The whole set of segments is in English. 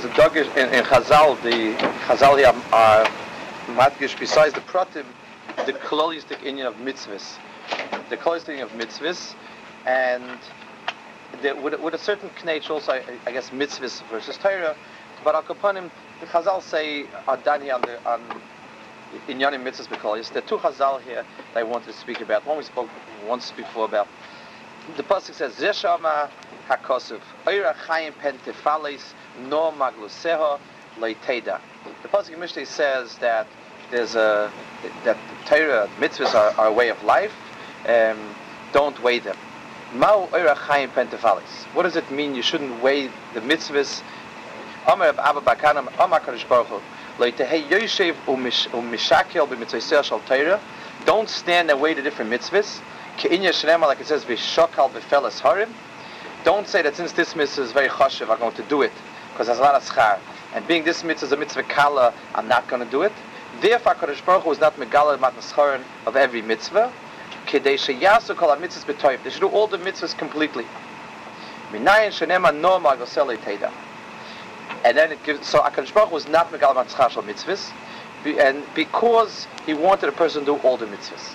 there's a dogish in, in Chazal, the Chazal are matgish, besides the pratim, the klolistic union of mitzvahs. The klolistic of mitzvahs, and the, with, with a certain knach also, I, I guess, mitzvahs versus Torah. But al kapanim, the Chazal say here on the on in Yonim mitzvahs because there are two Chazal here that I wanted to speak about. One we spoke once before about. The pasuk says, "Zeshama hakosuf oira chayim pentefales no magluseho leiteda." The pasuk Mishnah says that there's a that Torah mitzvahs are, a way of life. Um, don't weigh them. Mao oira chayim pentefales. What does it mean? You shouldn't weigh the mitzvahs. Amar Abba bar Kahana Amar Kadosh Baruch Leitehei umishakel shel Torah. Don't stand and weigh the different mitzvahs. Ke'inya shnema, like it says, v'shokal b'feles harim. Don't say that since this mitzvah is very chashiv, I'm going to do it because there's a lot of schar. And being this mitzvah is a mitzvah kala, I'm not going to do it. Therefore, Kadosh Baruch Hu is not megala matnas charin of every mitzvah. Kedei sheyasu kol ha-mitzvahs b'toiv. They should do all the mitzvahs completely. Minayin shenema no magosel teida. And then it gives, so HaKadosh Baruch Hu was not Megal Matzchah Shal Mitzvahs, be- and because he wanted a person to do all the mitzvahs.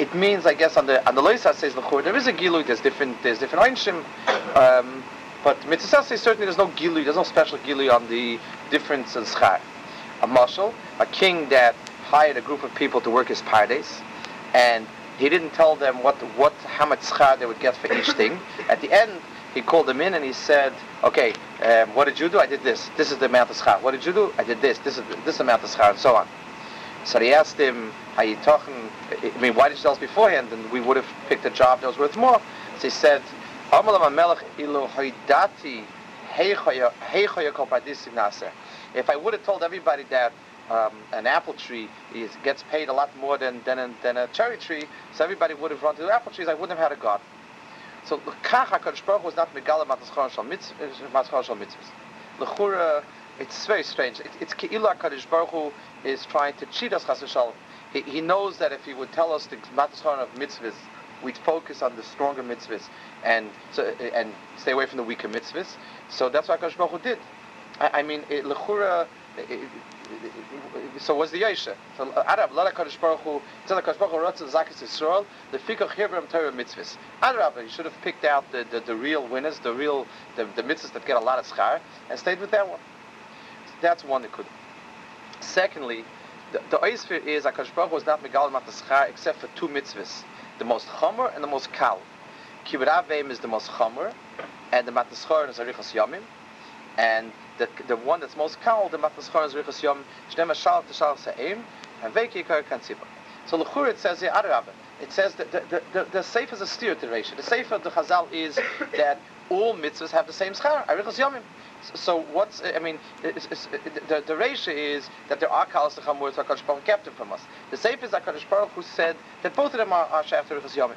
It means, I guess, on the on the Loisa says L'chur, there is a Gilui, there's different, there's different Einshim, um, but Mitzvah says certainly there's no Gilui, there's no special Gilui on the difference in Schar. A marshal, a king that hired a group of people to work his pardes, and he didn't tell them what what how much schar they would get for each thing. At the end, he called them in and he said, "Okay, um, what did you do? I did this. This is the amount of schar. What did you do? I did this. This is this amount of schar, and so on." So he asked him, "How you talking? I mean, why did you tell us beforehand? And we would have picked a job that was worth more." So he said. If I would have told everybody that um, an apple tree is, gets paid a lot more than, than, a, than a cherry tree, so everybody would have run to the apple trees, I wouldn't have had a God. So, Kach HaKadosh Baruch was not Megala Matzchon Shal Mitzvahs. L'chura, it's very strange. It, it's Ke'ilah HaKadosh Baruch Hu is trying to cheat us, Chas. He, knows that if he would tell us the Matzchon of mitzvahs, we'd focus on the stronger mitzvahs and so, and stay away from the weaker mitzvahs. So that's what HaKadosh Baruch Hu did. I, I mean, it, l'chura, it, it, it, so was the Yesha. So uh, Arab, Lala Kadosh Baruch Hu, Tzedek Kadosh Baruch Hu, Ratzah Zakis Yisrael, the Fikach Hebrew Torah mitzvahs. Arab, you should have picked out the, the, the real winners, the real, the, the mitzvahs that get a lot of schar, and stayed with that one. That's one that could. Secondly, the, the Oisfir is HaKadosh Baruch was not Megal Mat except for two mitzvahs, the most chomer and the most kal. Kibbut Avim is the most chomer, and the Matneschor is Arichas Yomim, and the, the one that's most kal, the Matneschor is Arichas Yom, Shnema Shal Tashal Sa'im, and Veiki Kar Kansiba. So L'chur it says here, Adarabah, it says that the, the, the, the Sefer is a steer to the Sefer of the Chazal is that all mitzvahs have the same schar, Arichas Yomim. So, what's, I mean, it's, it's, the, the ratio is that there are kalas come words HaKadosh Baruch kept them from us. The Sefer is HaKadosh Baruch Hu said that both of them are, are Shaf Yomim.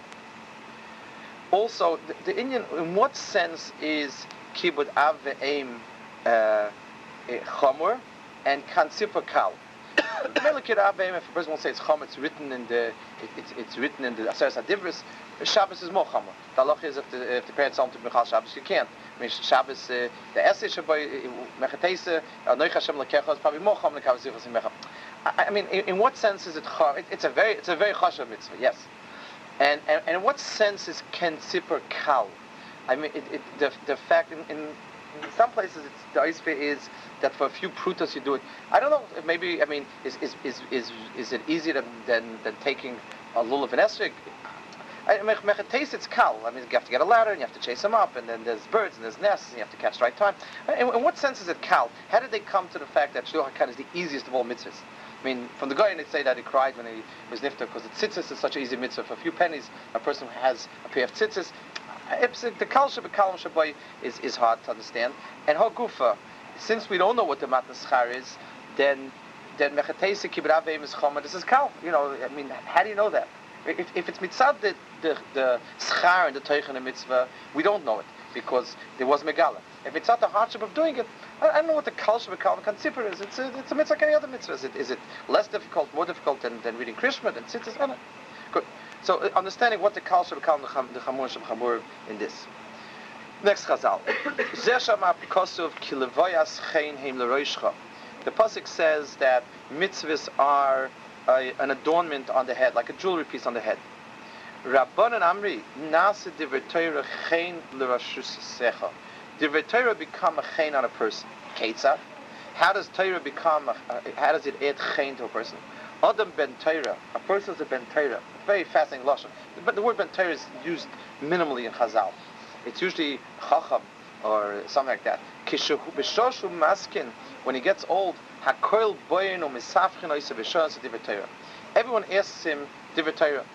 Also, the, the Indian, in what sense is kibbut av ve'em uh, chomer and kansipa kal? If a person won't say it's chomer, it's written in the, it, it's, it's written in the Aseres Adivris, Shabbos is chomer. The halacha is if the, if the parents don't do Michal Shabbos, you can't. I mean, Shabbos, uh, the essay Shabbai, Mechatesa, Noich Hashem Lekecha is probably than Kavos Yichas Mecha. I mean, in, in what sense is it chomer? It, it's a very, it's a very chashav mitzvah, yes. And, and, and in what sense is Ken Zipper Kal? I mean, it, it, the, the fact in, in, in some places it's, the Eisve is that for a few prutas you do it. I don't know, maybe, I mean, is, is, is, is, is it easier than, than, than taking a lulav and esrog? Taste it's kal. I mean, you have to get a ladder and you have to chase them up, and then there's birds and there's nests and you have to catch the right time. In, in what sense is it kal? How did they come to the fact that Shluch HaKan is the easiest of all mitzvahs? I mean, from the guy, they say that he cried when he was nifter because the tzitzis is such an easy mitzvah. For a few pennies, a person has a pair of tzitzis. The kal shabakalam shabai is is hard to understand. And hagufa, since we don't know what the matnas schar is, then then mechatesi kibraveim is chomer. This is kal. You know, I mean, how do you know that? If, if it's mitzad the the the schar and the teichen mitzvah, we don't know it because there was megala. If it's not the hardship of doing it, I, I don't know what the culture of Kalvin Kansipper is. It's a, it's a mitzvah like any other mitzvah. Is it, is it less difficult, more difficult than, than reading Krishma, than? I. Good. So uh, understanding what the culture of Kalvin the Chamur Shem in this. Next Chazal. The pasuk says that mitzvahs are a, an adornment on the head, like a jewelry piece on the head. Rabban and Amri, nasa divrei chen l'rashus secha. Divrei Torah become a chen on a person. Ketzah. How does Torah become? A, how does it add chen to a person? Adam ben Torah. A person is a ben Torah. Very fascinating lashon. But the word ben Torah is used minimally in Chazal. It's usually chacham or something like that. Kishu maskin. When he gets old, hakoil boyin or misafchin oisa b'shon Torah. Everyone asks him divrei Torah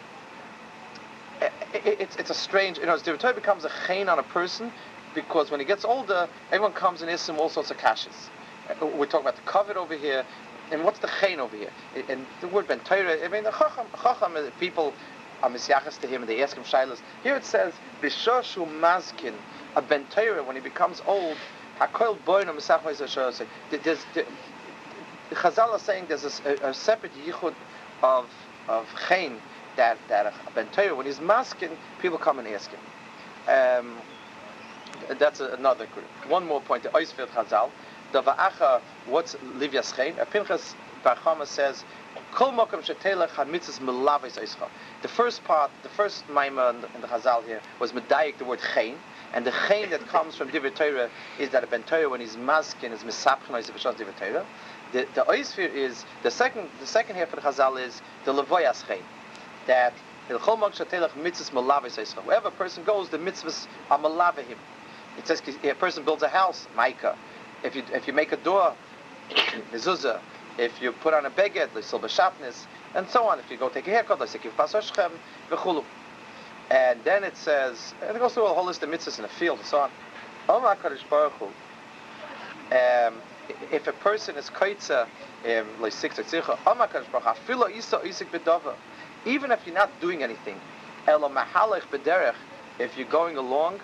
it's, it's a strange, you know, Divrei becomes a chain on a person because when he gets older, everyone comes and asks him all sorts of kashas. Uh, we're talking about the covet over here, and what's the chain over here? And the word ben Torah, I mean, the chacham, chacham people are misyachas to him and they ask him shilas. Here it says, b'shoshu mazkin, a ben Torah, when he becomes old, hakol boin There's, the, Chazal is saying there's a, a, a separate yichud of, of chain that that a ben Torah, when he's masking, people come and ask him. Um, that's a, another group. One more point. The Oisfeld Chazal, the Va'acha, what's Livyas Chen? Pinchas Barchama says. The first part, the first maima in, the Chazal here was medayik the word chen, and the chen that comes from Divrei Torah is that a ben Torah when he's masking is misapchen is Divrei Torah. The the oisfir is the second the second half of the Chazal is the levoyas chen that wherever a person goes, the mitzvahs are malave him. It says a person builds a house, Micah. If you if you make a door, mezuzah. If you put on a beged, the silver sharpness, and so on. If you go take a haircut, and then it says, and it goes through a whole list of mitzvahs in the field and so on. Oh my Baruch Hu. Um, if a person is kaitza, um, even if you're not doing anything, if you're going along,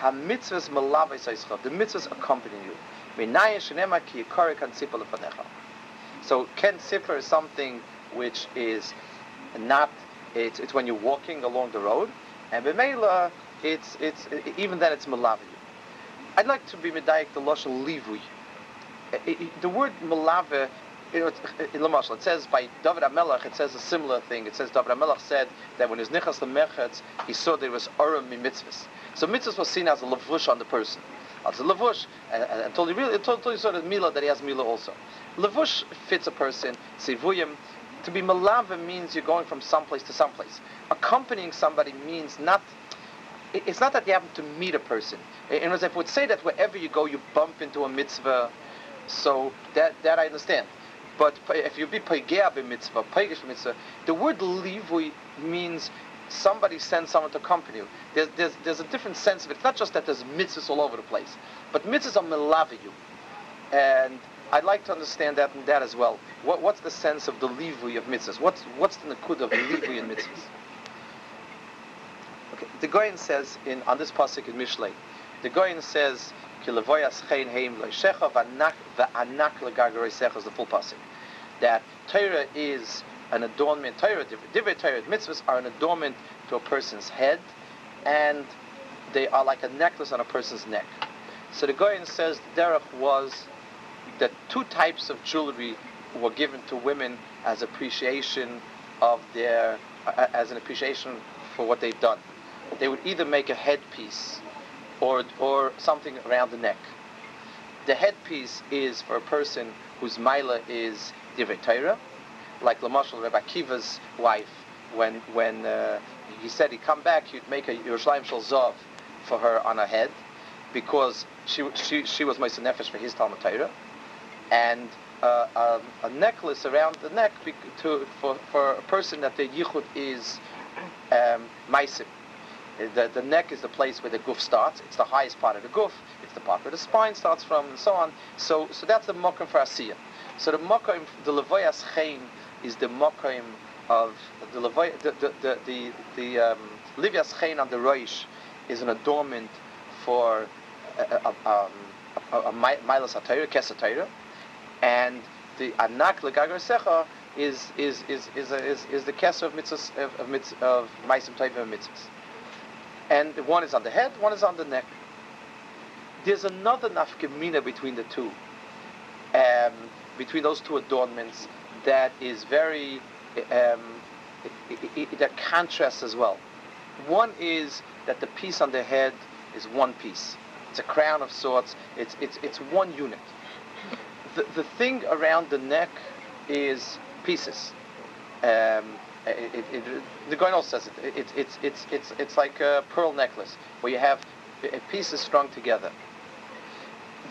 the mitzvahs accompany you. So ken sipper is something which is not, it's, it's when you're walking along the road, and b'meila, it's, it's, even then it's malavi. I'd like to be medayik the lashon livui. The word malave you know, in it says by David Amelech, it says a similar thing. It says David Amelech said that when his nichas lemechetz, he saw there was arum mitzvahs. So mitzvahs was seen as a lavush on the person. As a lavush, and, and, until really, until, until he saw the mila that he has mila also. Lavush fits a person. Sivuyim, to be malava means you're going from someplace to someplace. Accompanying somebody means not it's not that you happen to meet a person. In other words, we would say that wherever you go, you bump into a mitzvah, so that that I understand. But if you be paigea mitzvah, paigish mitzvah, the word livui means somebody sends someone to accompany you. There's, there's, there's a different sense of it. It's not just that there's mitzvahs all over the place, but mitzvahs are melavi you. And I'd like to understand that and that as well. What, what's the sense of the livui of mitzvahs? What's, what's the nakud of livui in mitzvahs? Okay, the Goyen says in on this pasuk in Mishlei, the Goyen says the full pasuk that Torah is an adornment, Torah, Divrei Torah, mitzvahs are an adornment to a person's head, and they are like a necklace on a person's neck. So the Goyen says the derech was that two types of jewelry were given to women as appreciation of their, as an appreciation for what they've done. They would either make a headpiece or, or something around the neck. The headpiece is for a person whose mila is Divrei like Lamashal Rebbe Akiva's wife, when when uh, he said he'd come back, he'd make a Yerushalayim Shal Zov for her on her head, because she she she was Mesa Nefesh for his Talmud Torah, and uh, a, a, necklace around the neck to, for, for a person that the yichud is um, maisim. The, the neck is the place where the goof starts. It's the highest part of the goof. It's the part where the spine starts from, and so on. So so that's the mokum for asiyah. So the Mokoim, the Levoyas Chaim is the Mokoim of the Levoy, the the the the, the um, on the Roish is an adornment for a, a, um, a, a, a Milas HaTorah, Kesatayra, and the Anak Legagar Secha is is is is is, is the Keser of mitzvahs of of, mitzvah, of Maisim Tayvim mitzvahs. And one is on the head, one is on the neck. There's another nafkamina between the two, um, between those two adornments that is very um, that contrasts as well. One is that the piece on the head is one piece. It's a crown of sorts. It's it's it's one unit. The the thing around the neck is pieces. Um, it, it, the guy says it. it's it's it's it's like a pearl necklace where you have pieces strung together.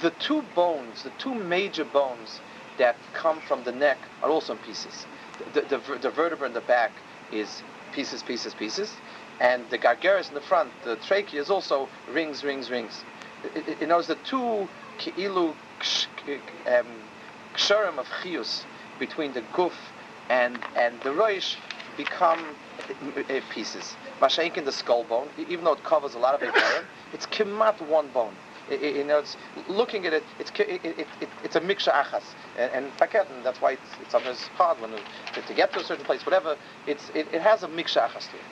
The two bones, the two major bones that come from the neck, are also in pieces. The, the, the vertebra in the back is pieces, pieces, pieces, and the gargaris in the front, the trachea, is also rings, rings, rings. It, it, knows the two ki'ilu um, of chius between the guf and and the roish become uh, pieces. Mashenk in the skull bone, even though it covers a lot of Ibarim, it's kemat one bone. You know, it's looking at it, it's it, it, it, it's a mixture achas, and, and and that's why it's, it's sometimes hard when to, to get to a certain place, whatever. It's it, it has a mixture achas to it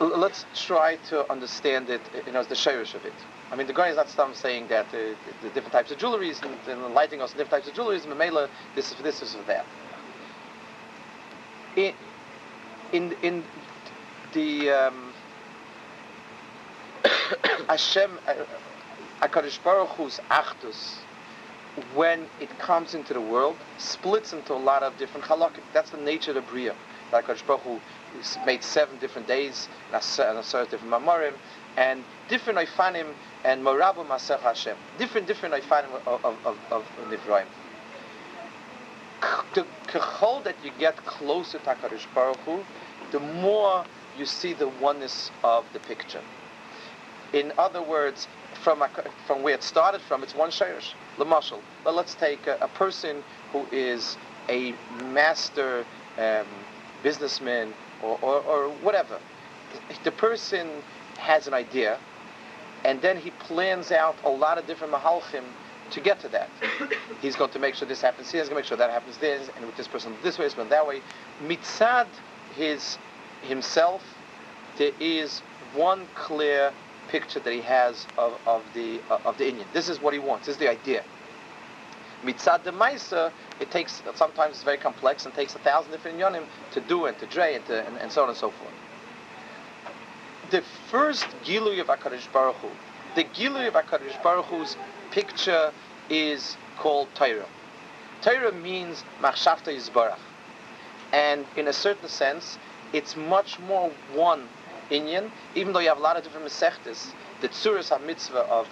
let's try to understand it, you know, the shirish of it. I mean, the guy is not saying that uh, the different types of jewelry and, and enlightening us different types of jewelry, Mamela, this is for this, this is for that. In, in, the um, Hashem, uh, HaKadosh Baruch Hu's Achdus, when it comes into the world, splits into a lot of different halakim. That's the nature of the Bria. That HaKadosh Baruch Hu made seven different days, and a certain different mamorim, and different Ifanim and Morabu Masech Hashem. Different, different Ifanim of, of, of, of. The kachol that you get closer to HaKadosh Baruch Hu, the more you see the oneness of the picture. In other words, from, from where it started from, it's one shayrish, lemashal. But let's take a, a, person who is a master um, businessman or, or, or whatever. The person has an idea, and then he plans out a lot of different mahalchim to get to that. He's going to make sure this happens here, he's going to make sure that happens there, and with this person this way, this one that way. Mitzad his himself, there is one clear picture that he has of, of the uh, of the Indian. This is what he wants. This is the idea. Mitzad the Maisa, it takes sometimes it's very complex and takes a thousand different yonim to do and to dray and, to, and, and so on and so forth. The first Gilui of Hakadosh Baruch Hu, the Gilui of Hakadosh Baruch Hu's picture is called Torah. Torah means Machshavta Yisbarach, and in a certain sense, it's much more one Inyan, even though you have a lot of different Masechtas. The Tzuras HaMitzvah of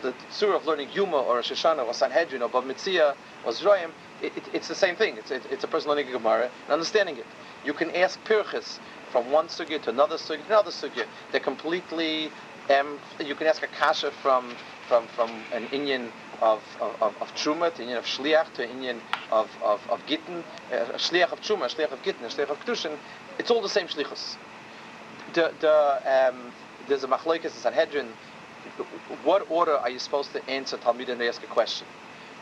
the surah of learning Yuma or Shoshana or Sanhedrin or Bava Metzia or Zroim, it, it, it's the same thing. It's, it, it's a person learning Gemara and understanding it. You can ask Pirchis from one sugya to another sugya to another sugya. They're completely. Um, you can ask a kasha from from from an Indian of of, of, truma to Indian of shliach to an Indian of of, of gittin, uh, a shliach of truma, a shliach of gittin, a shliach of kedushin. It's all the same shlichus. The the um, there's a machlokes in Sanhedrin what order are you supposed to answer Talmud and ask a question?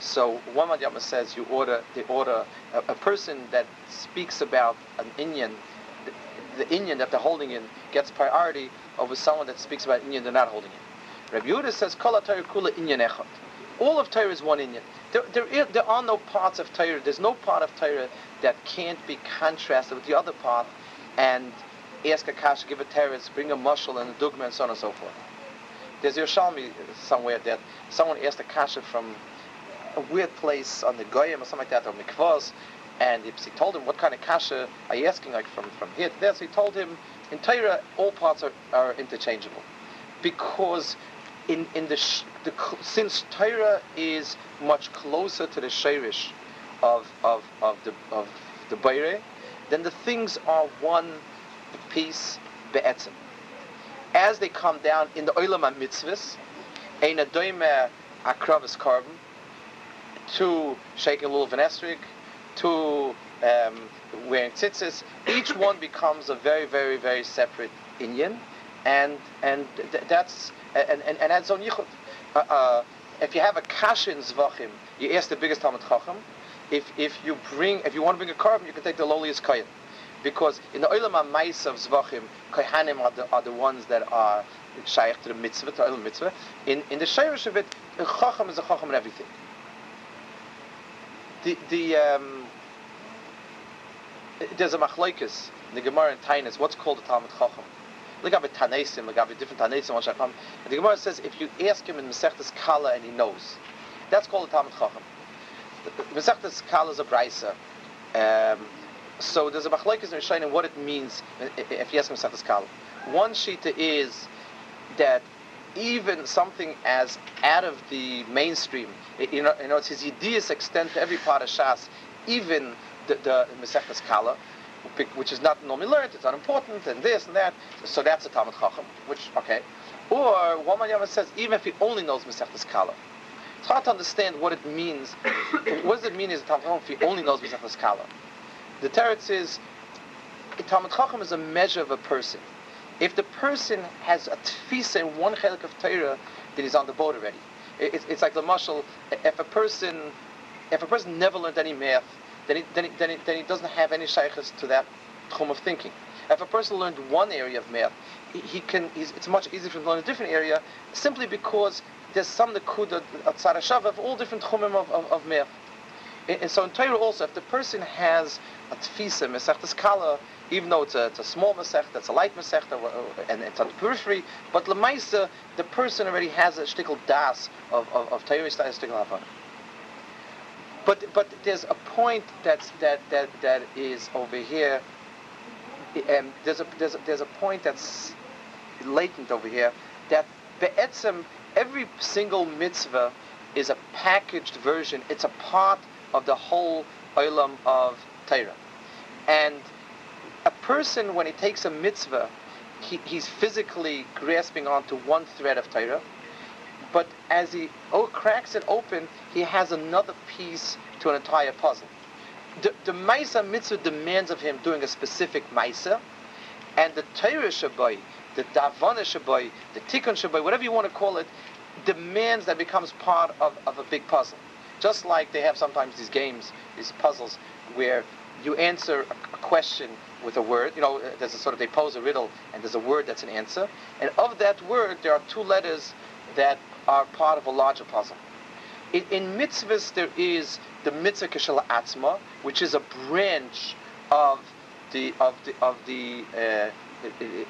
So one Madhyama says you order the order a, a, person that speaks about an Indian, the, the Indian that they're holding in gets priority over someone that speaks about Indian they're not holding in. Rabbi Yehuda says Kol Kula Indian Echad. All of Torah is one inyan. There, there, there are no parts of Torah. There's no part of Torah that can't be contrasted with the other part, and ask a kash, give a teretz, bring a mushal and a dugma, and so on and so forth. There's Yerushalmi somewhere that someone asked a kasha from a weird place on the Goyim or something like that, or Mikvaz, and he told him, what kind of kasha are you asking, like from, from here to there? So he told him, in Torah, all parts are, are interchangeable. Because in, in the, the, since Torah is much closer to the Sherish of, of, of the, of the Beire, then the things are one piece be'etzim as they come down in the Olam mitzvahs, ein adoime akravis carbon, to shaking Estrig, to um, wearing tzitzis. Each one becomes a very, very, very separate Indian, and and th- that's and and, and adds on yichud. Uh, uh, if you have a kashin zvachim, you ask the biggest Talmud Chacham. If if you bring if you want to bring a carbon, you can take the lowliest kayan, because in the olam ma'is of zvachim, kohanim are the, are the ones that are shaykh to the mitzvah, to olam mitzvah. In in the shayrish of it, a chacham is a chacham in everything. The the um, there's a machlokes in the Gemara in Tainis. What's called a Talmud Chacham? Look at Tanesim, look at the different Tanesim. And the Gemara says if you ask him in Masechtas Kala and he knows, that's called a Talmud Chacham. Masechtas Kala is a brisa. Um, so there's a machlokes in Rishonim what it means if you ask Masechtas Kala. One shita is that even something as out of the mainstream, you know, you know, it's his ideas extend to every part of Shas, even the, the Kala, which is not normally learned, it's unimportant, and this and that. So that's a Talmud Chacham, which, okay. Or, one Yama says, even if he only knows Masechtas Kala, it's hard to understand what it means. what does it mean as a Talmud Chacham if he only knows Masechtas Kala? The Teretz is, a Talmud Chacham is a measure of a person. If the person has a tfisa in one chelik of Torah, then he's on the boat already. It, it's like the mashal. If a person, if a person never learned any math, then he, then he, then he, then he doesn't have any shaykhs to that tchum of thinking. If a person learned one area of math, he, can. it's much easier for him to learn a different area, simply because there's some nekuda outside of shav of all different chumim of, of, of. And, and so in Torah also, if the person has a tfisa, mesechtas kala, even though it's a, it's a small masech, that's a light masech, and it's on the periphery, but lemaisa, the person already has a shtickle das of, of, of Torah shtickle. But but there's a point that's that that that is over here. Um, there's a there's a, there's a point that's latent over here that be'etzem every single mitzvah is a packaged version. It's a part of the whole olam of Torah, and a person when he takes a mitzvah, he, he's physically grasping onto one thread of Torah but as he cracks it open, he has another piece to an entire puzzle. The, the Maisa mitzvah demands of him doing a specific Maisa, and the Torah Shabbai, the Davana Shabbai, the Tikkun Shabbai, whatever you want to call it, demands that becomes part of, of a big puzzle. Just like they have sometimes these games, these puzzles, where you answer a, a question with a word. You know, uh, there's a sort of, they pose a riddle, and there's a word that's an answer. And of that word, there are two letters that are part of a larger puzzle. In, in mitzvahs, there is the mitzvah kishal atzma, which is a branch of the of the of the uh,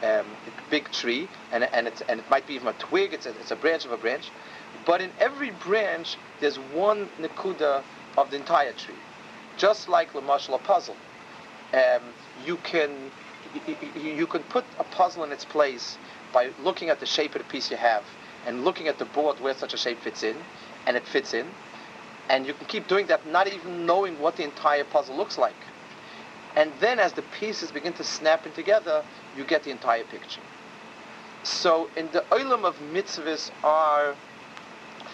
um, big tree, and and it's and it might be even a twig. It's a, it's a branch of a branch, but in every branch there's one nekuda of the entire tree, just like lamashal a puzzle. Um, you can you can put a puzzle in its place by looking at the shape of the piece you have and looking at the board where such a shape fits in, and it fits in, and you can keep doing that, not even knowing what the entire puzzle looks like. And then as the pieces begin to snap in together, you get the entire picture. So in the olam of mitzvahs are,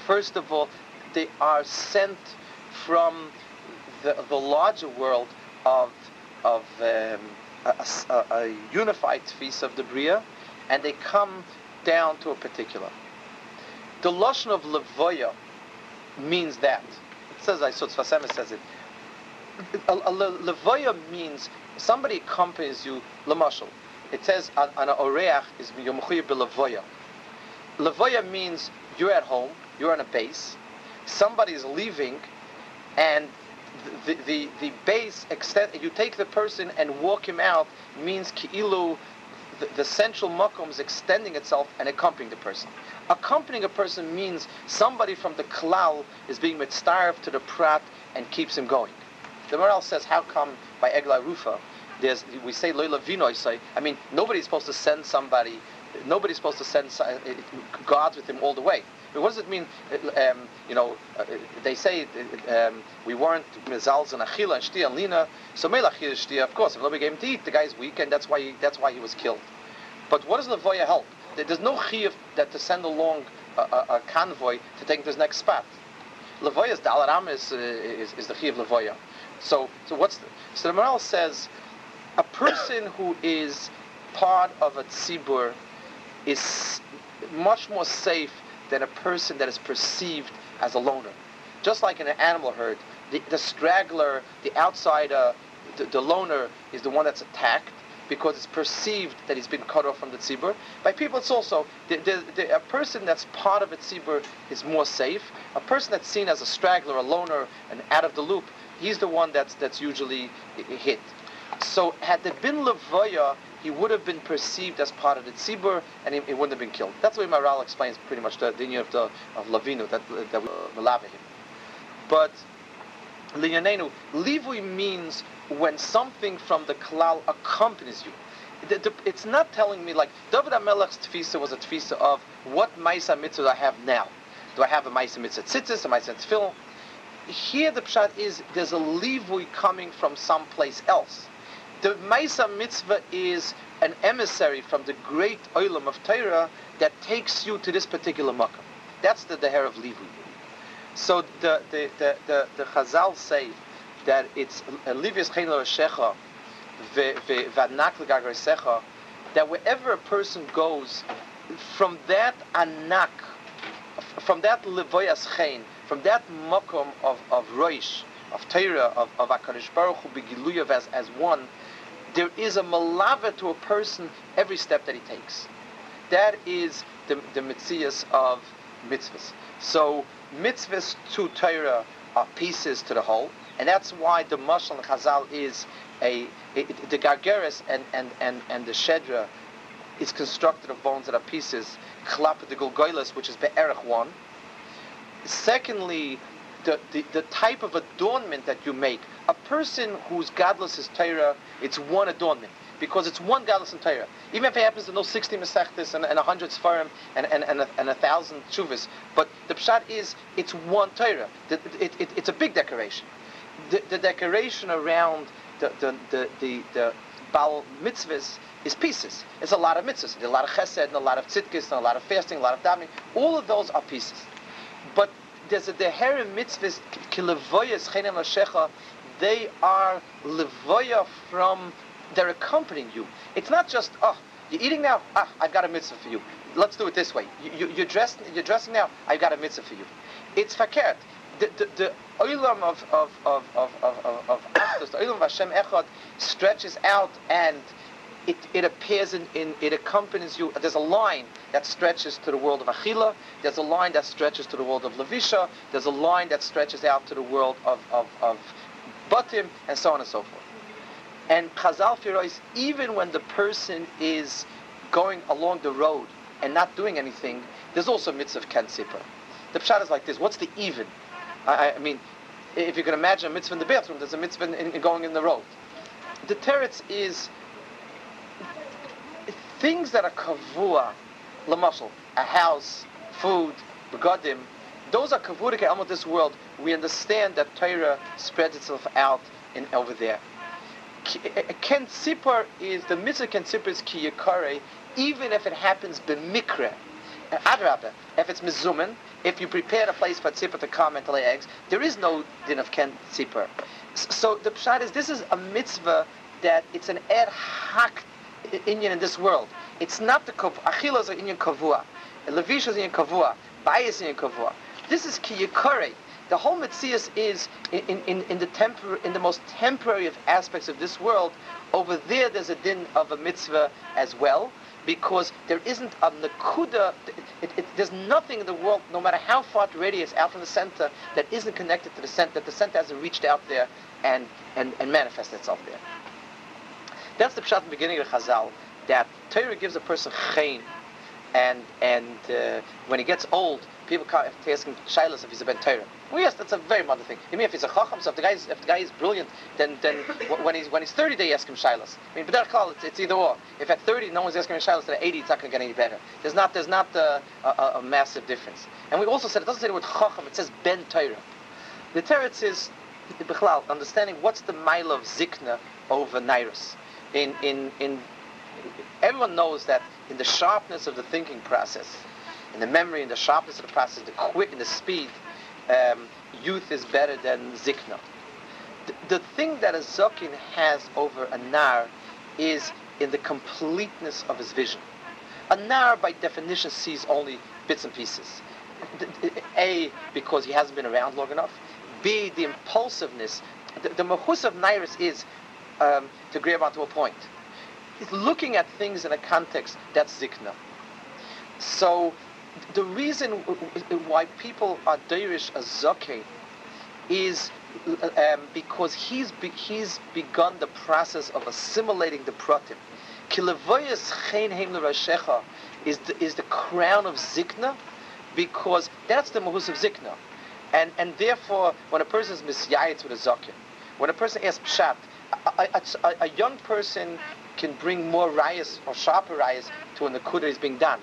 first of all, they are sent from the, the larger world of, of um, a, a, a, unified feast of the Bria, and they come down to a particular. The Lashon of Levoya means that. It says, I saw says it. Levoya means somebody accompanies you, Lamashal. It says, an oreach is yomuchir b'levoya. Levoya means you're at home, you're on a base, somebody is leaving, and the, the, the base extend, you take the person and walk him out means ki'ilu the, central makom is extending itself and accompanying the person. Accompanying a person means somebody from the klal is being mitzaref to the prat and keeps him going. The moral says, how come by Egla Rufa, there's, we say vino, say, I mean, nobody's supposed to send somebody, nobody's supposed to send uh, gods with him all the way. What does it mean? Uh, um, you know, uh, they say uh, um, we weren't mezals and achila and shtia and lina. So and shtia, of course, if nobody gave him to eat, the guy's weak, and that's why he, that's why he was killed. But what does levoya help? There's no chiyuv that to send along a, a, a, convoy to take to his next spot. Levoya's Dalaram is, uh, is, is the Chi of Levoya. So, so what's the, so the Maharal says a person who is part of a tzibur is much more safe than a person that is perceived as a loner. Just like in an animal herd, the, the straggler, the outsider, uh, the, the loner is the one that's attacked because it's perceived that he's been cut off from the tzibur. By people, it's also the, the, the, a person that's part of a tzibur is more safe. A person that's seen as a straggler, a loner, and out of the loop, he's the one that's that's usually hit. So had there been levoya, he would have been perceived as part of the tzibur, and he, he wouldn't have been killed. That's the way Maharal explains pretty much the dinner of the of Lavinu that that we uh, him. But Liyanenu, livui means when something from the klal accompanies you. It's not telling me like David Amelech's tefisa was a tefisa of what ma'isa mitzvah I have now. Do I have a ma'isa mitzvah tzitzis, a ma'isa tefillah? Here the pshat is there's a livui coming from someplace else. The ma'isa mitzvah is an emissary from the great oilam of Torah that takes you to this particular makkah. That's the deher of livui. So the the the the, the Chazal say that it's Livius Chen Shecha Vadnak that wherever a person goes, from that anak, from that Levoyas from that makom of, of Roish, of Torah, of, of HaKadosh Baruch Hu as, as one, there is a malava to a person every step that he takes. That is the, the mitzias of mitzvahs. So mitzvahs to Torah are pieces to the whole. And that's why the Mashal and Chazal is a, it, the Gargeris and, and, and, and the Shedra is constructed of bones that are pieces. Chlapa the Gulgoilas, which is Be'erech one. Secondly, the, the, the type of adornment that you make. A person whose godless is Torah, it's one adornment because it's one godless in Torah. Even if it happens to know 60 Masechtas and, and 100 Sfarim and, and, and, a, and a thousand Chuvas, but the Pshat is it's one Torah. It, it, it, it's a big decoration the, the decoration around the the the the, the Baal mitzvahs is pieces. It's a lot of mitzvahs. A lot of chesed, and a lot of tzidkis, and a lot of fasting, a lot of davening. All of those are pieces. But there's a deherim mitzvahs kilevoyas chenem lashecha. They are levoya from. They're accompanying you. It's not just oh you're eating now. Ah, I've got a mitzvah for you. Let's do it this way. You, you, are dressed. You're dressing now. I've got a mitzvah for you. It's fakert the, the, oilam of of of of of of, of Achdus, the oilam of Hashem Echad stretches out and it, it appears in, in it accompanies you. There's a line that stretches to the world of Achila. There's a line that stretches to the world of Levisha. There's a line that stretches out to the world of of, of Batim and so on and so forth. And Chazal Firois, even when the person is going along the road and not doing anything, there's also mitzvah Ken The pshat is like this: What's the even? I, I, mean, if you can imagine a mitzvah in the bathroom, there's a mitzvah in, in going in the road. The teretz is things that are kavua, lamushal, a house, food, begadim, those are kavua of this world. We understand that Torah spreads itself out in over there. Eh, eh, ken Tzipar is, the mitzvah Ken Tzipar is ki even if it happens b'mikre. Eh, Adrabah, if it's mizuman, if you prepare a place for tzipper to come and to lay eggs, there is no din of ken tzipper. So the pshat is this is a mitzvah that it's an ad hoc Indian in this world. It's not the achilas is Indian kavua, levisha is Indian kavua, bias Indian kavua. This is kiyakare. The whole mitzvah is in, in, in the tempor- in the most temporary of aspects of this world. Over there, there's a din of a mitzvah as well because there isn't a nakuda, it, it, there's nothing in the world, no matter how far the radius out from the center, that isn't connected to the center, that the center hasn't reached out there and, and, and manifested itself there. That's the pshat in the beginning of Chazal, that Torah gives a person chayin, and, and uh, when he gets old, people to ask him shilas if he's a ben Torah. Well, yes, that's a very modern thing. I mean, if he's a chacham, so if the guy is, if the guy is brilliant, then then when he's when he's 30, they ask him shilas. I mean, but call it's, it's either or. If at 30 no one's asking him shilas, at 80 it's not going to get any better. There's not there's not a, a, a, massive difference. And we also said it doesn't say the word chacham; it says ben Torah. The teretz bichlal understanding what's the mile of zikna over nairus. In in in everyone knows that in the sharpness of the thinking process, in the memory, in the sharpness of the process, the quick and the speed um, youth is better than zikna. The, the thing that a zokin has over a nar is in the completeness of his vision. A nar, by definition, sees only bits and pieces. A, because he hasn't been around long enough. B, the impulsiveness. The, the mahus of Nairis is um, to grab onto a point. He's looking at things in a context that's zikna. So the reason why people are derish a zoke is um, because he's be, he's begun the process of assimilating the pratim. Kilevoyas chen heim is the, is the crown of zikna because that's the mahus of zikna. And, and therefore, when a person is misyayit with a zakin, when a person asks pshat, a, a, a, young person can bring more rayas or sharper rayas to when the kudah is being done.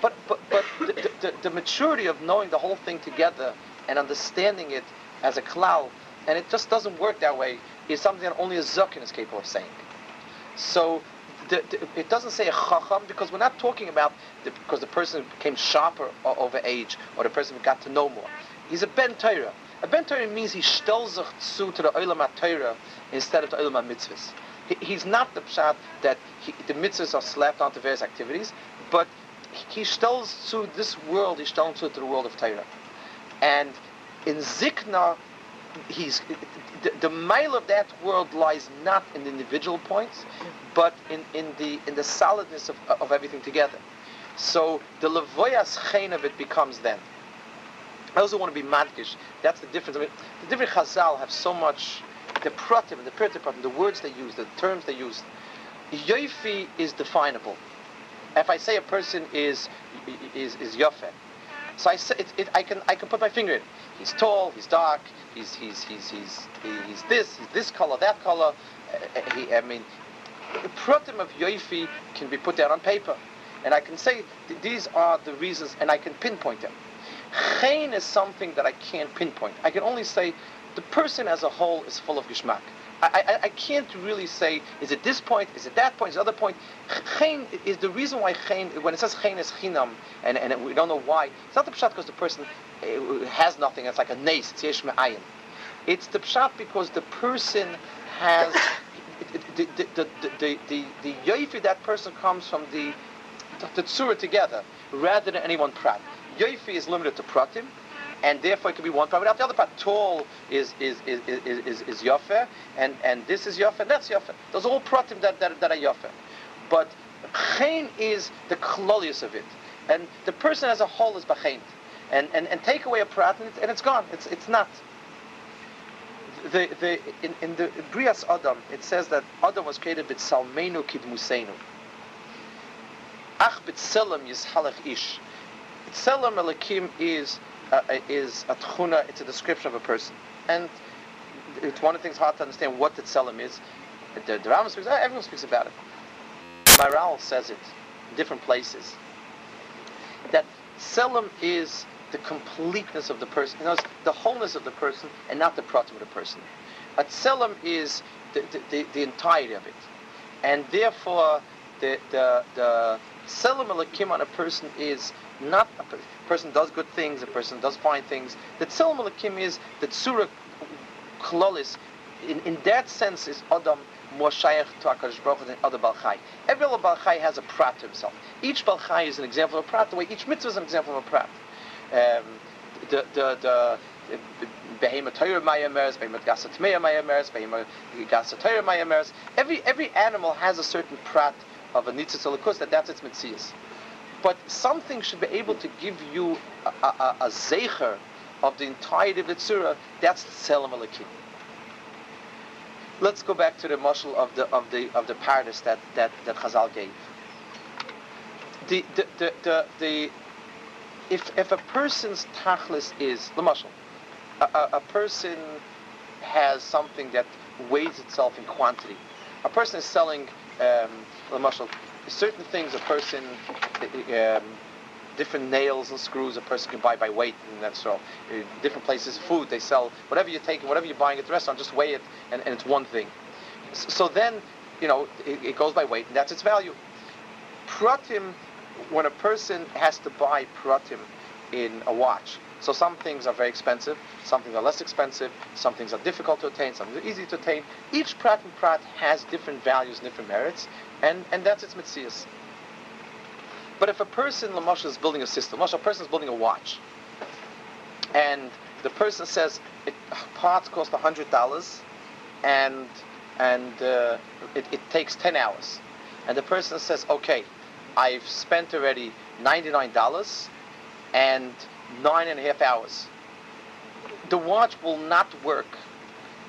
But, but, but the, the, the, maturity of knowing the whole thing together and understanding it as a klal, and it just doesn't work that way, is something that only a zakin is capable of saying. So the, it doesn't say a chacham because we're not talking about because the person became sharper over age or the person got to know more. He's a ben Torah. A ben Torah means he sich zu to the olam Torah instead of the olam mitzvahs. He, he's not the pshat that he, the mitzvahs are slapped onto various activities, but he stellt to this world, he stellt to the world of Torah. And in Zikna, he's the, the mile of that world lies not in the individual points, but in, in the in the solidness of, of everything together. So the levoyas chen of it becomes then. I also want to be madgish. That's the difference. I mean, the different Chazal have so much the pratim and the pratim, the words they use, the terms they use. Yoifi is definable. If I say a person is is is yofet, so I say it, it, I can I can put my finger in. He's tall. He's dark. He's he's he's he's he's this. He's this color. That color. Uh, he, I mean, the pratim of yoifi can be put down on paper, and I can say these are the reasons, and I can pinpoint them. Chain is something that I can't pinpoint. I can only say the person as a whole is full of geschmack. I, I, I, can't really say, is it this point, is it that point, is it other point? Chen is the reason why chen, when it says chen is chinam, and, and we don't know why, it's not the pshat because the person uh, has nothing, it's like a nace, it's yesh me'ayin. It's the pshat because the person has, the, the, the, the, the, the, that person comes from the, the, tzura together, rather than any one prat. Yoifi is limited to pratim, and therefore it could be one part without the other part. Tall is is is is is, is and and this is yofer, and that's yofer. Those are all pratim that that, that are yofer, but chen is the klolius of it, and the person as a whole is bachein, and and and take away a prat and it's, and it's gone. It's it's not. The the in, in the Brias Adam it says that Adam was created with salmenu kidmusenu. Ach b'tzelem yishalach ish. Tzelem elikim is uh, is a tchuna, it's a description of a person. And it's one of the things hard to understand what the is. The, the Rambam speaks, everyone speaks about it. Maharal says it in different places. That tselem is the completeness of the person, you know, the wholeness of the person and not the pratim of the person. A tselem is the, the, the, the, entirety of it. And therefore, the, the, the tselem on a person is not a person does good things, a person does fine things. The tzilim alakim is the tzura klolis. In, in that sense, is Adam more shaykh to HaKadosh Baruch than other Balchai. Every other Balchai has a prat to himself. Each Balchai is an example of a prat, the way each mitzvah is an example of a prat. Um, the, the, the, Behema Torah Mayamers, Behema Gasa Tmeya Mayamers, Behema Gasa Torah Mayamers. Every, every animal has a certain prat of a Nitzitz that that's its mitzvahs but something should be able to give you a, a, a zecher of the entirety of the tzura. That's the selam alakim. Let's go back to the mushal of the of the of the paradise that that that Chazal gave. The the the the, the if if a person's tachlis is the mushal, a, a, a person has something that weighs itself in quantity. A person is selling um, the mushal certain things a person, um, different nails and screws a person can buy by weight and that's all. Uh, different places, food they sell, whatever you're taking, whatever you're buying at the restaurant, just weigh it and, and it's one thing. So then, you know, it, it, goes by weight and that's its value. Pratim, when a person has to buy pratim in a watch, So some things are very expensive, some things are less expensive, some things are difficult to attain, some are easy to attain. Each prat and prat has different values and different merits, and, and that's its mitzias. But if a person, Lamosh, is building a system, Lamosh, a person is building a watch, and the person says it, parts cost $100, and, and uh, it, it takes 10 hours. And the person says, okay, I've spent already $99 and nine and a half hours. The watch will not work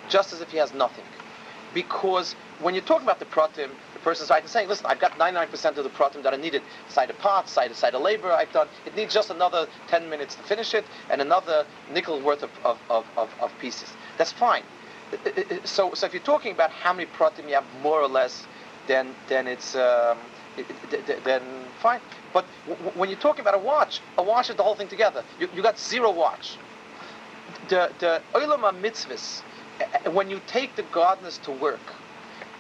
just as if he has nothing. Because when you're talking about the pratim, the person's right in saying, listen, I've got 99% of the pratim that I needed. Side of parts, side of, side of labor I've done. It needs just another 10 minutes to finish it and another nickel worth of, of, of, of, of pieces. That's fine. So, so if you're talking about how many pratim you have more or less, then, then it's... Um, then fine. But when you're talking about a watch, a watch is the whole thing together. You, you got zero watch. The the oilama mitzvahs, when you take the gardeners to work,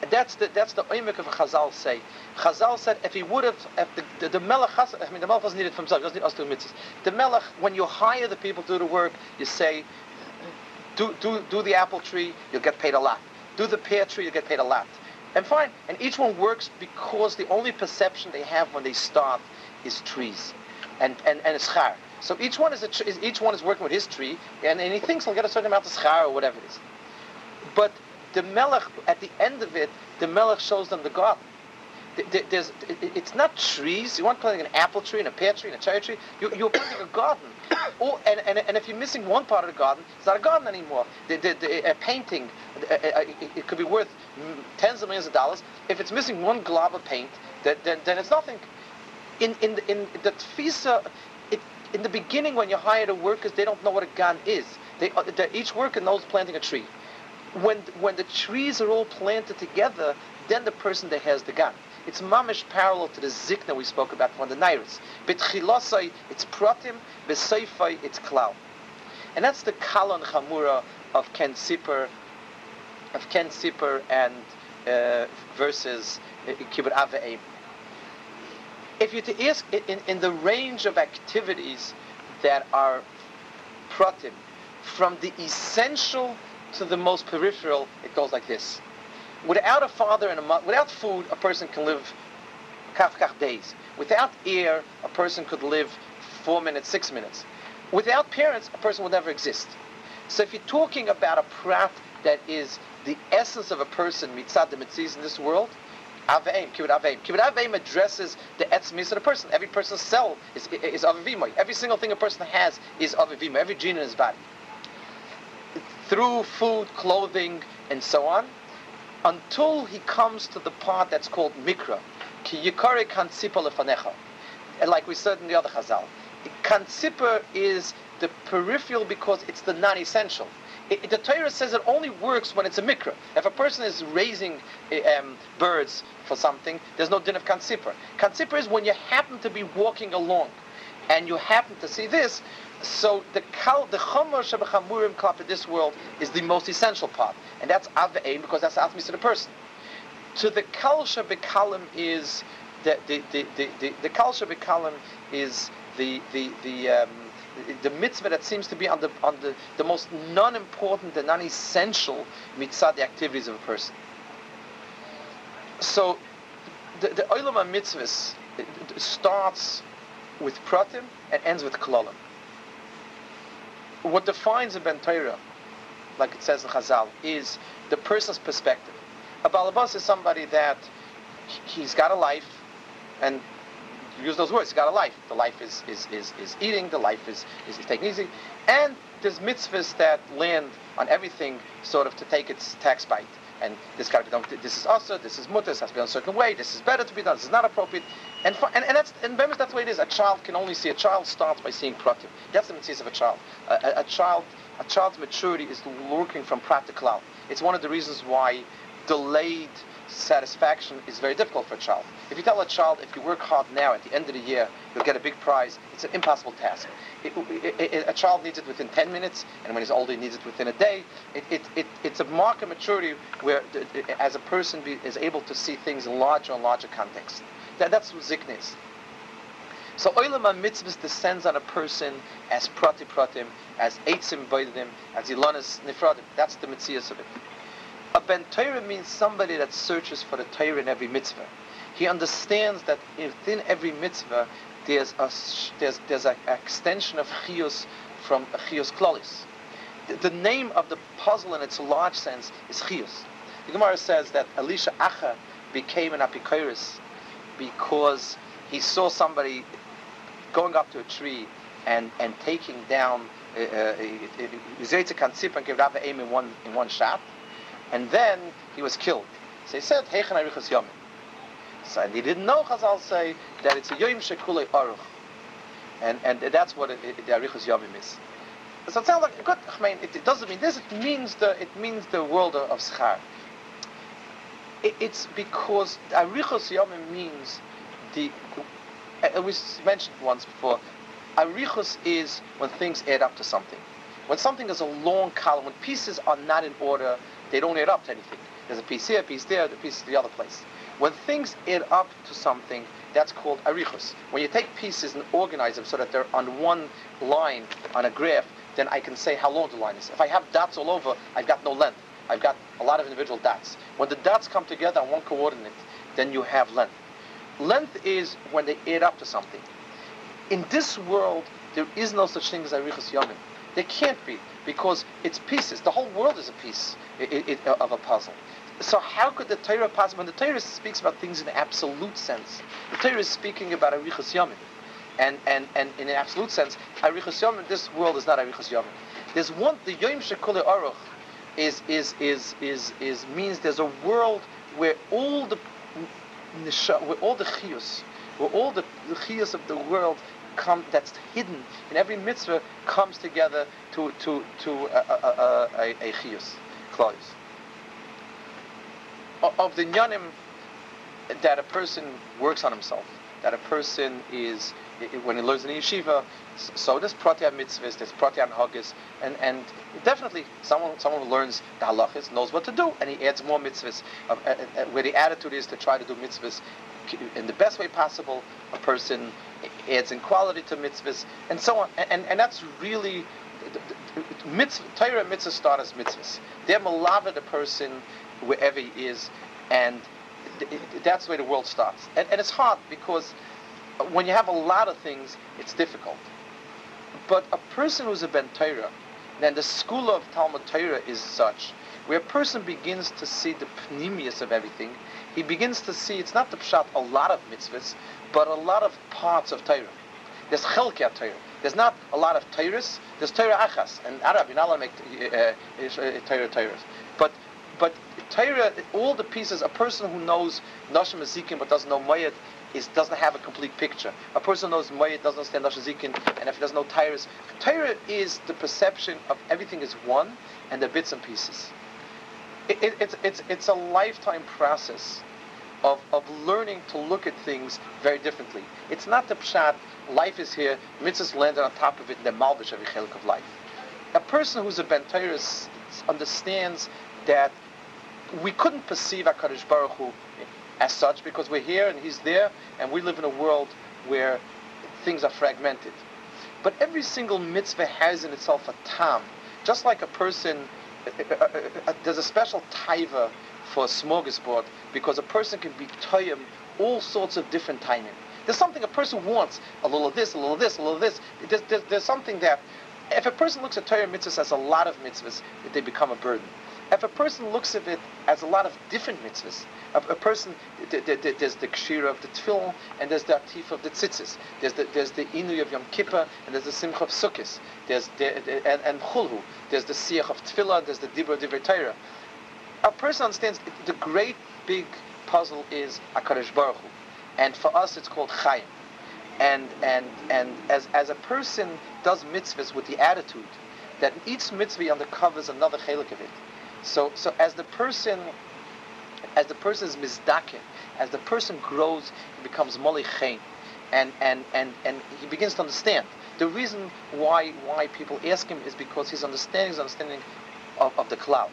that's the that's the oimik of Chazal say. Chazal said if he would have, if the, the, the melech, I mean the melech doesn't need it for himself, he doesn't need us to mitzvahs. The melech, when you hire the people to do the work, you say, do do do the apple tree, you'll get paid a lot. Do the pear tree, you'll get paid a lot. And fine. And each one works because the only perception they have when they start is trees and, and, and schar. So each one is, a, each one is working with his tree, and, and he thinks he'll get a certain amount of schar or whatever it is. But the melech, at the end of it, the melech shows them the garden. There's, it's not trees. You want planting an apple tree and a pear tree and a cherry tree. You, you're planting a garden. Oh, and, and, and if you're missing one part of the garden, it's not a garden anymore. The, the, the, a painting, it could be worth tens of millions of dollars. If it's missing one glob of paint, then, then, then it's nothing. In, in, in the tfisa, in the beginning when you hire the workers, they don't know what a garden is. They, uh, each worker knows planting a tree. When, when the trees are all planted together, then the person that has the gun. It's mamish parallel to the zikna we spoke about from the Nairis. Betchilosai, it's pratim, beseifai, it's klal. And that's the kalon chamura of Ken Sipper, of Ken Sipper and uh, versus uh, Kibbut Ave'im. If you to ask in, in the range of activities that are pratim, from the essential to the most peripheral, it goes like this. Without a father and a mother, without food, a person can live kaf kaf days. Without air, a person could live four minutes, six minutes. Without parents, a person would never exist. So if you're talking about a prat that is the essence of a person, mitzad the mitzvahs in this world, Aveim, Kibbut Aveim. Kibbut Aveim addresses the etzmis of the person. Every person's cell is, is avivimoy. Every single thing a person has is avivimoy. Every gene in his body. Through food, clothing, and so on, until he comes to the part that's called mikra. Ki lefanecha. And like we said in the other chazal, kansipa is the peripheral because it's the non-essential. The Torah says it only works when it's a mikra. If a person is raising um, birds for something, there's no din of kansipra. Kansipra is when you happen to be walking along and you happen to see this. So the kal, the chomer shebechamurim klap in this world is the most essential part, and that's avein because that's atmis to the person. To the kal shebekalim is the the the the the, the kal is the the the um, the mitzvah that seems to be on the on the, the most non-important and non-essential mitzvah the activities of a person. So the the olam mitzvahs starts with pratim and ends with klolim. What defines a ben Torah, like it says in Chazal, is the person's perspective. A balabas is somebody that he's got a life, and use those words, he's got a life. The life is, is, is, is eating, the life is, is, is taking easy, and there's mitzvahs that land on everything sort of to take its tax bite and this got be done. This is also, this is mutter, this has to be done a certain way. This is better to be done. This is not appropriate. And for, and, and that's and remember that's the way it is. A child can only see. A child starts by seeing pratim. That's the mitzvah of a child. A, a, a, child, a child's maturity is lurking from practical. Out. It's one of the reasons why delayed satisfaction is very difficult for a child. If you tell a child, if you work hard now, at the end of the year, you'll get a big prize, it's an impossible task. It, it, it, a child needs it within 10 minutes, and when he's older, he needs it within a day. it's a mark of maturity where, uh, uh, as a person be, is able to see things in larger and larger context. That, that's what zikn is. So Olam HaMitzvahs descends on a person as prati pratim, as eitzim boidim, as ilanis nifradim. That's the mitzvah of it. A ben Torah means somebody that searches for the Torah in every mitzvah. He understands that within every mitzvah there's a there's there's an extension of chiyus from chiyus klolis. The, the, name of the puzzle in its large sense is chiyus. The Gemara says that Elisha Acher became an apikoris because he saw somebody going up to a tree and, and taking down Zaytzik uh, uh, and gave Rabbi aim in one in one shot, and then he was killed. So he said, Heichen Arichas Yomim. So and he didn't know Chazal say that it's a Yom Shekulei Aruch. And and that's what it, it, the Arichas Yomim is. So it sounds like good. I mean, it, it, doesn't mean this. It means the it means the world of, of schar. It, it's because Arichas Yomim means the uh, we mentioned once before, arichus is when things add up to something. When something is a long column, when pieces are not in order, they don't add up to anything. There's a piece here, a piece there, the piece the other place. When things add up to something, that's called arichus. When you take pieces and organize them so that they're on one line on a graph, then I can say how long the line is. If I have dots all over, I've got no length. I've got a lot of individual dots. When the dots come together on one coordinate, then you have length. Length is when they add up to something. In this world, there is no such thing as Arichas Yomim. There can't be, because it's pieces. The whole world is a piece it, it, of a puzzle. So how could the Torah possibly, when the Torah speaks about things in absolute sense, the Torah is speaking about Arichas Yomim. And, and, and in an absolute sense, Arichas Yomim, this world is not Arichas Yomim. There's one, the Yom Shekule Aruch is, is, is, is, is, means there's a world where all the where all the chiyus, where all the, the chiyus of the world come, that's hidden in every mitzvah comes together to to to a, a, a, a chiyus, Of the nyanim that a person works on himself, that a person is when he learns in yeshiva, so there's pratya mitzvahs, there's pratya hagis, and and definitely someone someone who learns the halachas knows what to do, and he adds more mitzvahs. Uh, uh, uh, where the attitude is to try to do mitzvahs in the best way possible. A person adds in quality to mitzvahs, and so on, and and that's really. Mitzvah, Torah mitzvahs start as mitzvahs. They're malava the person wherever he is, and that's where the world starts. And, and it's hard because when you have a lot of things, it's difficult. But a person who's a Ben Torah, then the school of Talmud Torah is such, where a person begins to see the pneumius of everything, he begins to see, it's not the pshat, a lot of mitzvahs, but a lot of parts of Torah. There's chelkia Torah. There's not a lot of Torahs, there's Torah achas. And Arab, you're not allowed to make uh, uh, Torah Torahs. But, but Torah, all the pieces, a person who knows Nashim Ezekim but doesn't know Mayat, is doesn't have a complete picture. A person knows Moyed, doesn't understand Lashazikin, and if he doesn't know Tyrus, Torah is the perception of everything is one and the bits and pieces. It, it, it's, it's, it's a lifetime process of, of learning to look at things very differently. It's not the pshat, life is here, mitzvahs landed on top of it, and the malbish every chelik of life. A person who's a ben understands that we couldn't perceive HaKadosh Baruch Hu as such because we're here and he's there and we live in a world where things are fragmented. But every single mitzvah has in itself a tam. Just like a person, Uh, uh, there's a special taiva for a smorgasbord because a person can be toyim all sorts of different timing. There's something a person wants, a little of this, a little of this, a little of this. There's, there's, there's something that, if a person looks at Torah mitzvahs as a lot of mitzvahs, they become a burden. If a person looks at it as a lot of different mitzvahs, a, a person, th- th- th- there's the kshira of the tefillin, and there's the atif of the tzitzis. There's the there's the inu of Yom Kippur, and there's the simcha of Sukkot. There's the, and, and chulhu. There's the siach of tefillah. There's the dibra divrei Torah. A person understands the great big puzzle is Hakadosh Baruch Hu, and for us it's called Chaim. And and and as as a person does mitzvahs with the attitude that each mitzvah undercovers another chelik of it so, so as the person, as the person is mizdakin, as the person grows, he becomes molichein, and and and and he begins to understand. The reason why why people ask him is because his understanding is understanding of, of the cloud.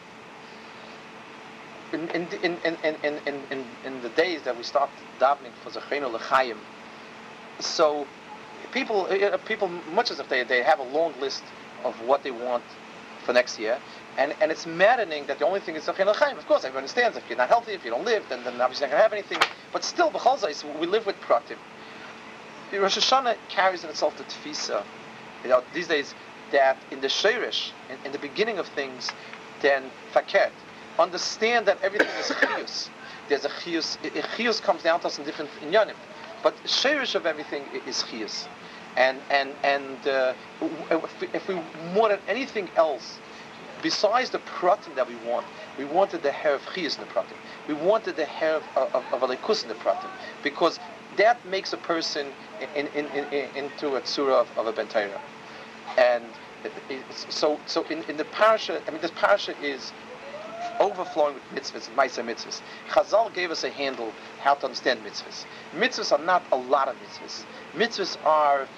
In in, in, in, in, in, in, in the days that we start davening for Zechreinu L'chaim, so people, uh, people, much as if they, they have a long list of what they want for next year, and, and it's maddening that the only thing is Zachin Of course, everyone understands if you're not healthy, if you don't live, then, then obviously you're not going to have anything. But still, we live with Pratim. Rosh Hashanah carries in itself the tefisa. You know, these days, that in the Sheirish, in, in, the beginning of things, then faket, understand that everything is chiyus. There's a chiyus. Chiyus comes down to us in different inyanim, but Sheirish of everything is chiyus. And and and uh, if, we, than anything else besides the pratim that we want, we wanted the hair of chiyas in the pratim. We wanted the hair of, of, of in the pratim because that makes a person in, in, in, into a tzura of, of a ben Torah. And so, so in, in the parasha, I mean, this parasha is overflowing with mitzvahs, ma'aseh mitzvahs. Chazal gave us a handle how to understand mitzvahs. Mitzvahs are not a lot of mitzvahs. Mitzvahs are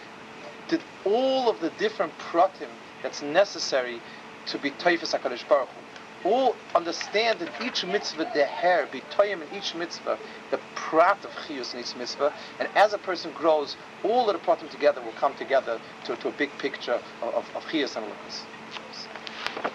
the, all of the different pratim that's necessary to be Taifas HaKadosh Baruch Hu. All understand that each mitzvah, the hair, be toyim in each mitzvah, the prat of chiyus in each mitzvah, and as a person grows, all of the pratim together will come together to, to a big picture of, of, of chiyus and lukas.